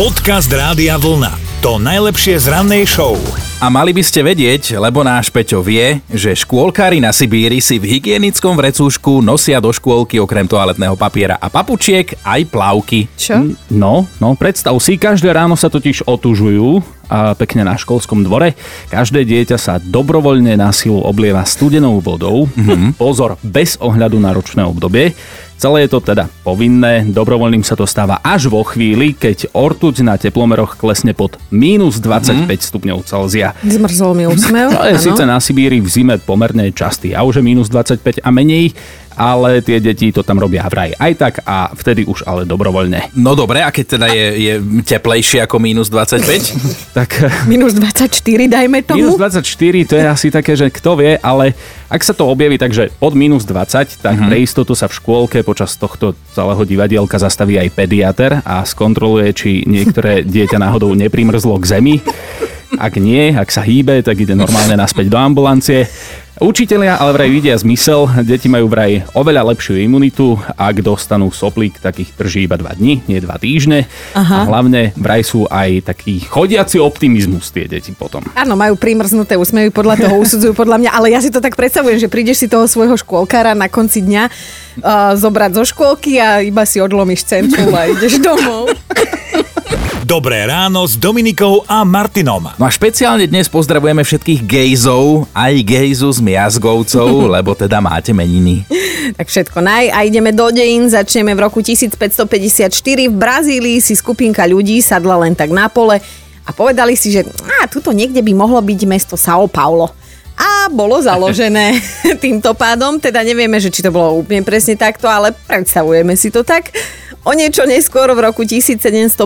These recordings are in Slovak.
Podcast Rádia Vlna. To najlepšie z rannej show. A mali by ste vedieť, lebo náš Peťo vie, že škôlkári na Sibíri si v hygienickom vrecúšku nosia do škôlky okrem toaletného papiera a papučiek aj plavky. Čo? No, no, predstav si, každé ráno sa totiž otužujú a pekne na školskom dvore. Každé dieťa sa dobrovoľne na silu oblieva studenou vodou. Mm-hmm. Pozor, bez ohľadu na ročné obdobie. Celé je to teda povinné, dobrovoľným sa to stáva až vo chvíli, keď ortuť na teplomeroch klesne pod mínus 25 mm. stupňov Celzia. Zmrzol mi úsmev. To je síce na Sibíri v zime pomerne častý, a už je minus 25 a menej, ale tie deti to tam robia vraj aj tak a vtedy už ale dobrovoľne. No dobre, a keď teda je, je teplejšie ako minus 25? Tak Minus 24, dajme tomu. minus 24 to je asi také, že kto vie, ale ak sa to objaví takže pod minus 20, tak pre istotu sa v škôlke počas tohto celého divadielka zastaví aj pediater a skontroluje, či niektoré dieťa náhodou neprimrzlo k zemi. Ak nie, ak sa hýbe, tak ide normálne naspäť do ambulancie. Učitelia ale vraj vidia zmysel, deti majú vraj oveľa lepšiu imunitu, ak dostanú soplík, tak ich drží iba 2 dní, nie 2 týždne. Aha. A hlavne vraj sú aj taký chodiaci optimizmus tie deti potom. Áno, majú primrznuté úsmevy, podľa toho usudzujú podľa mňa, ale ja si to tak predstavujem, že prídeš si toho svojho škôlkára na konci dňa uh, zobrať zo škôlky a iba si odlomíš centru a ideš domov. Dobré ráno s Dominikou a Martinom. No a špeciálne dnes pozdravujeme všetkých gejzov, aj gejzu z Miazgovcov, lebo teda máte meniny. Tak všetko naj a ideme do dejín. Začneme v roku 1554. V Brazílii si skupinka ľudí sadla len tak na pole a povedali si, že á, tuto niekde by mohlo byť mesto São Paulo. A bolo založené týmto pádom, teda nevieme, že či to bolo úplne presne takto, ale predstavujeme si to tak. O niečo neskôr v roku 1755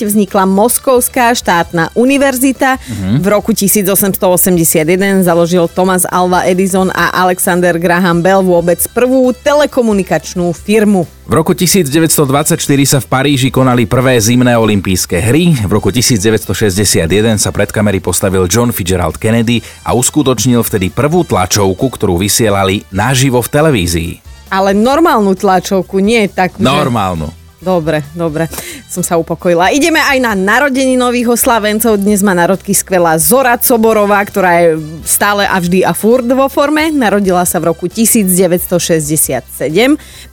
vznikla Moskovská štátna univerzita. V roku 1881 založil Thomas Alva Edison a Alexander Graham Bell vôbec prvú telekomunikačnú firmu. V roku 1924 sa v Paríži konali prvé zimné olympijské hry. V roku 1961 sa pred kamery postavil John Fitzgerald Kennedy a uskutočnil vtedy prvú tlačovku, ktorú vysielali naživo v televízii. Ale normálnu tlačovku, nie tak. Normálnu. Dobre, dobre, som sa upokojila. Ideme aj na narodení nových oslavencov. Dnes má narodky skvelá Zora Coborová, ktorá je stále a vždy a furt vo forme. Narodila sa v roku 1967.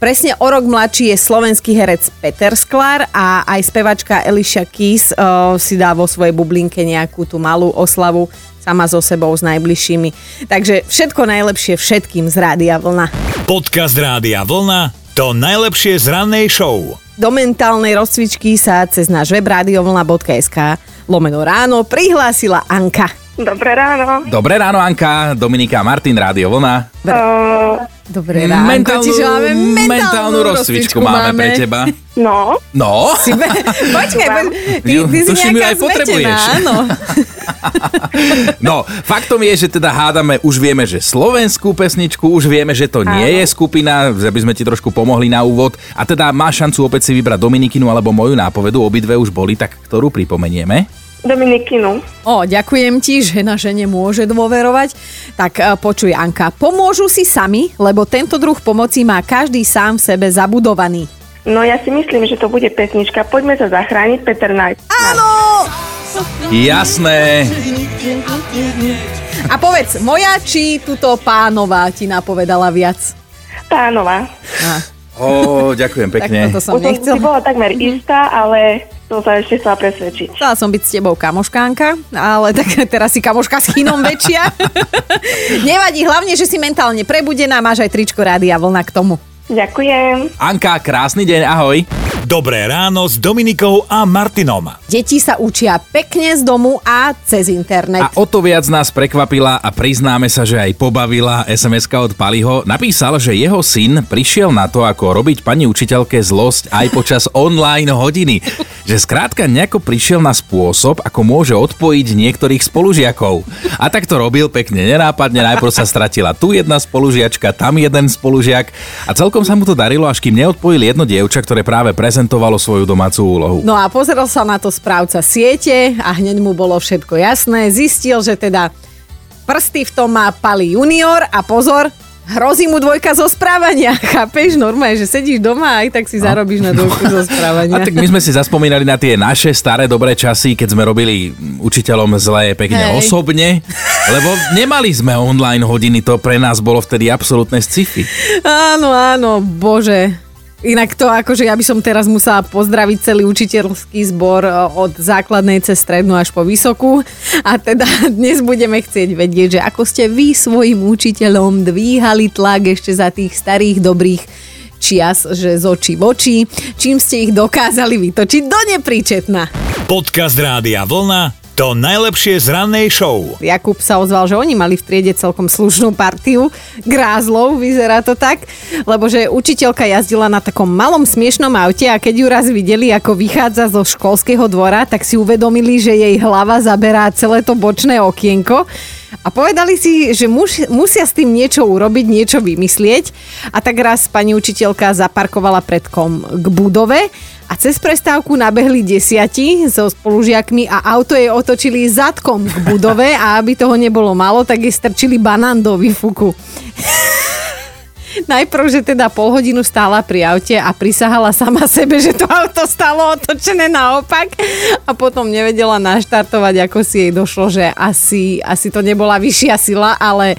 Presne o rok mladší je slovenský herec Peter Sklár a aj spevačka Elisha Keys uh, si dá vo svojej bublinke nejakú tú malú oslavu sama so sebou s najbližšími. Takže všetko najlepšie všetkým z Rádia Vlna. Podcast Rádia Vlna. To najlepšie z rannej show. Do mentálnej rozcvičky sa cez náš web radiovlna.sk lomeno ráno prihlásila Anka. Dobré ráno. Dobré ráno, Anka, Dominika, Martin, Rádio Vlna. Uh, Dobré ráno. Mentálnu, čiže máme mentálnu, mentálnu rozcvičku máme pre teba. no, No, Si be... Počkaj, po... ty, ty si tuším, nejaká aj potrebuješ. áno. no, faktom je, že teda hádame, už vieme, že slovenskú pesničku, už vieme, že to nie Áno. je skupina, že by sme ti trošku pomohli na úvod. A teda má šancu opäť si vybrať Dominikinu alebo moju nápovedu, obidve už boli, tak ktorú pripomenieme? Dominikinu. O, ďakujem ti, že na žene môže dôverovať. Tak eh, počuj, Anka, pomôžu si sami, lebo tento druh pomoci má každý sám v sebe zabudovaný. No ja si myslím, že to bude pesnička Poďme sa zachrániť, Peter Knight. Áno! Jasné. A povedz, moja či tuto pánová ti napovedala viac? Pánova. Á, Ó, ďakujem tak pekne. toto som Už som nechcela. si bola takmer istá, ale som sa ešte chcela presvedčiť. Chcela som byť s tebou kamoškánka, ale tak teraz si kamoška s chynom väčšia. Nevadí, hlavne, že si mentálne prebudená, máš aj tričko rádia vlna k tomu. Ďakujem. Anka, krásny deň, ahoj. Dobré ráno s Dominikou a Martinom. Deti sa učia pekne z domu a cez internet. A o to viac nás prekvapila a priznáme sa, že aj pobavila sms od Paliho. Napísal, že jeho syn prišiel na to, ako robiť pani učiteľke zlosť aj počas online hodiny. Že skrátka nejako prišiel na spôsob, ako môže odpojiť niektorých spolužiakov. A tak to robil pekne nenápadne, najprv sa stratila tu jedna spolužiačka, tam jeden spolužiak a celkom sa mu to darilo, až kým neodpojil jedno dievča, ktoré práve prezentovalo svoju domácu úlohu. No a pozrel sa na to správca siete a hneď mu bolo všetko jasné. Zistil, že teda prsty v tom má Pali junior a pozor, hrozí mu dvojka zo správania. Chápeš? Normálne, že sedíš doma a aj tak si zarobíš na dvojku zo správania. A tak my sme si zaspomínali na tie naše staré dobré časy, keď sme robili učiteľom zlé pekne Hej. osobne, lebo nemali sme online hodiny, to pre nás bolo vtedy absolútne sci-fi. Áno, áno, bože. Inak to akože ja by som teraz musela pozdraviť celý učiteľský zbor e, od základnej cez strednú až po vysokú. A teda dnes budeme chcieť vedieť, že ako ste vy svojim učiteľom dvíhali tlak ešte za tých starých dobrých čias, že z očí v oči, čím ste ich dokázali vytočiť do nepríčetna. Podcast Rádia Vlna to najlepšie z rannej show. Jakub sa ozval, že oni mali v triede celkom slušnú partiu. Grázlov, vyzerá to tak, lebo že učiteľka jazdila na takom malom smiešnom aute a keď ju raz videli, ako vychádza zo školského dvora, tak si uvedomili, že jej hlava zaberá celé to bočné okienko. A povedali si, že muž, musia s tým niečo urobiť, niečo vymyslieť. A tak raz pani učiteľka zaparkovala predkom k budove a cez prestávku nabehli desiati so spolužiakmi a auto jej otočili zadkom k budove a aby toho nebolo málo, tak jej strčili banán do výfuku. Najprv, že teda pol hodinu stála pri aute a prisahala sama sebe, že to auto stalo otočené naopak a potom nevedela naštartovať, ako si jej došlo, že asi, asi to nebola vyššia sila, ale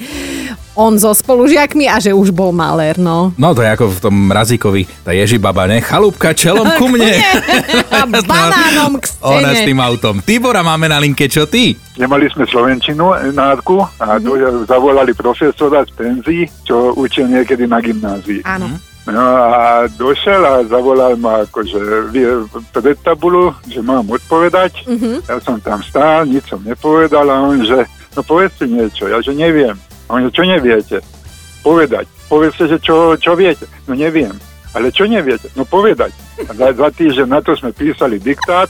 on so spolužiakmi a že už bol malér, no. No to je ako v tom mrazíkovi, tá Ježibaba, ne? Chalúbka čelom ku mne. A banánom k Ona s tým autom. Tibora máme na linke, čo ty? Nemali sme Slovenčinu, nádku, a to zavolali profesora z penzí, čo učil niekedy na gymnázii. Áno. No a došiel a zavolal ma akože pred tabulu, že mám odpovedať. Ja som tam stál, nič som nepovedal a on, že no povedzte niečo. Ja, že neviem. A on, čo neviete? Povedať. Povedzte, že čo, čo viete. No neviem. Ale čo neviete? No povedať. A za dva týždne na to sme písali diktát,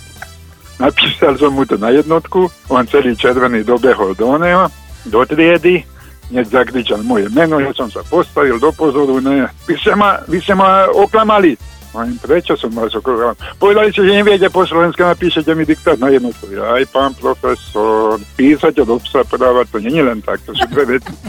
napísal som mu to na jednotku, on celý červený dobehol do oného, do triedy, hneď zakričal moje meno, ja som sa postavil do pozoru, ne, vy ste ma, vy ste ma oklamali. Hovorím, prečo som vás oklamali? Povedali ste, že neviete po slovensku, napíšete mi diktát na jednotku. Aj pán profesor, písať od obsa práva, to není len tak, to sú dve veci.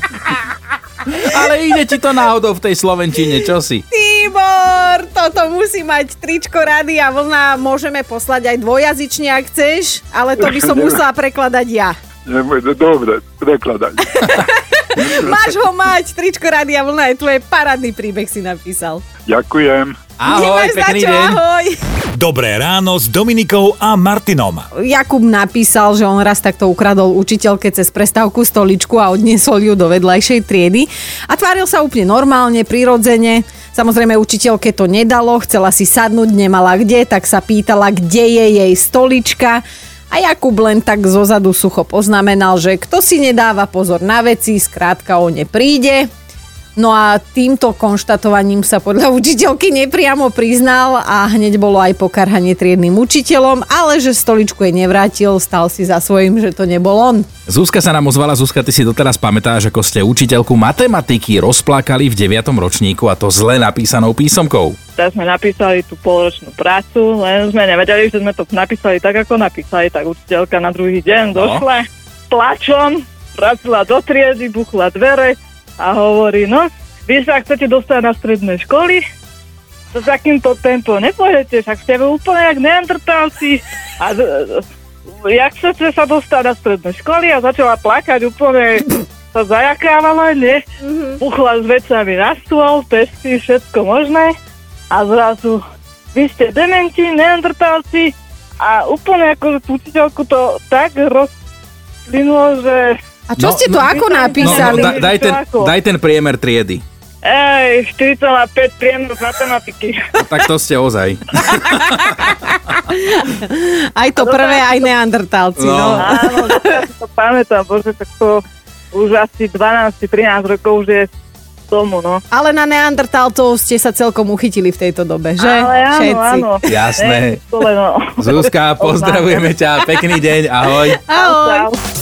Ale ide ti to náhodou v tej Slovenčine, čo si? Tibor, toto musí mať tričko rady a vlna môžeme poslať aj dvojazyčne, ak chceš, ale to by som musela prekladať ja. Nebude- Dobre, prekladať. Máš ho mať, tričko rady a vlna je tvoj parádny príbeh si napísal. Ďakujem. Ahoj, Nemáš pekný čo, deň. ahoj. Dobré ráno s Dominikou a Martinom. Jakub napísal, že on raz takto ukradol učiteľke cez prestávku stoličku a odniesol ju do vedľajšej triedy a tváril sa úplne normálne, prirodzene. Samozrejme učiteľke to nedalo, chcela si sadnúť, nemala kde, tak sa pýtala, kde je jej stolička. A Jakub len tak zozadu sucho poznamenal, že kto si nedáva pozor na veci, skrátka o ne príde. No a týmto konštatovaním sa podľa učiteľky nepriamo priznal a hneď bolo aj pokarhanie triednym učiteľom, ale že stoličku jej nevrátil, stal si za svojím, že to nebol on. Zuzka sa nám ozvala. Zuzka, ty si doteraz pamätáš, ako ste učiteľku matematiky rozplakali v 9. ročníku a to zle napísanou písomkou. tak sme napísali tú polročnú prácu, len sme nevedeli, že sme to napísali tak, ako napísali, tak učiteľka na druhý deň No. došla plačom, vracila do triedy, buchla dvere a hovorí, no, vy sa chcete dostať na stredné školy, to takýmto tempo nepôjdete, však ste úplne jak neandertálci. A d- jak chcete sa dostať na stredné školy? A začala plakať úplne sa zajakávala, nie? Puchla s vecami na stôl, pesty, všetko možné. A zrazu vy ste dementi, neandertálci. A úplne ako učiteľku to tak rozplynulo, že A čo No, ste to no, ako no, No, napísali? no, da, daj, ten, daj ten priemer triedy. ej, 4,5 priemer z matematiky. No, tak to ste ozaj. Aj to prvé, aj neandertálci. No. No. Áno, to pamätám, bože, tak to už asi 12-13 rokov už je tomu, no. Ale na neandertálcov ste sa celkom uchytili v tejto dobe, že? Ale áno, Všetci. áno. Jasné. Ej, no. Zuzka, pozdravujeme ťa. Pekný deň, ahoj. Ahoj. Čau.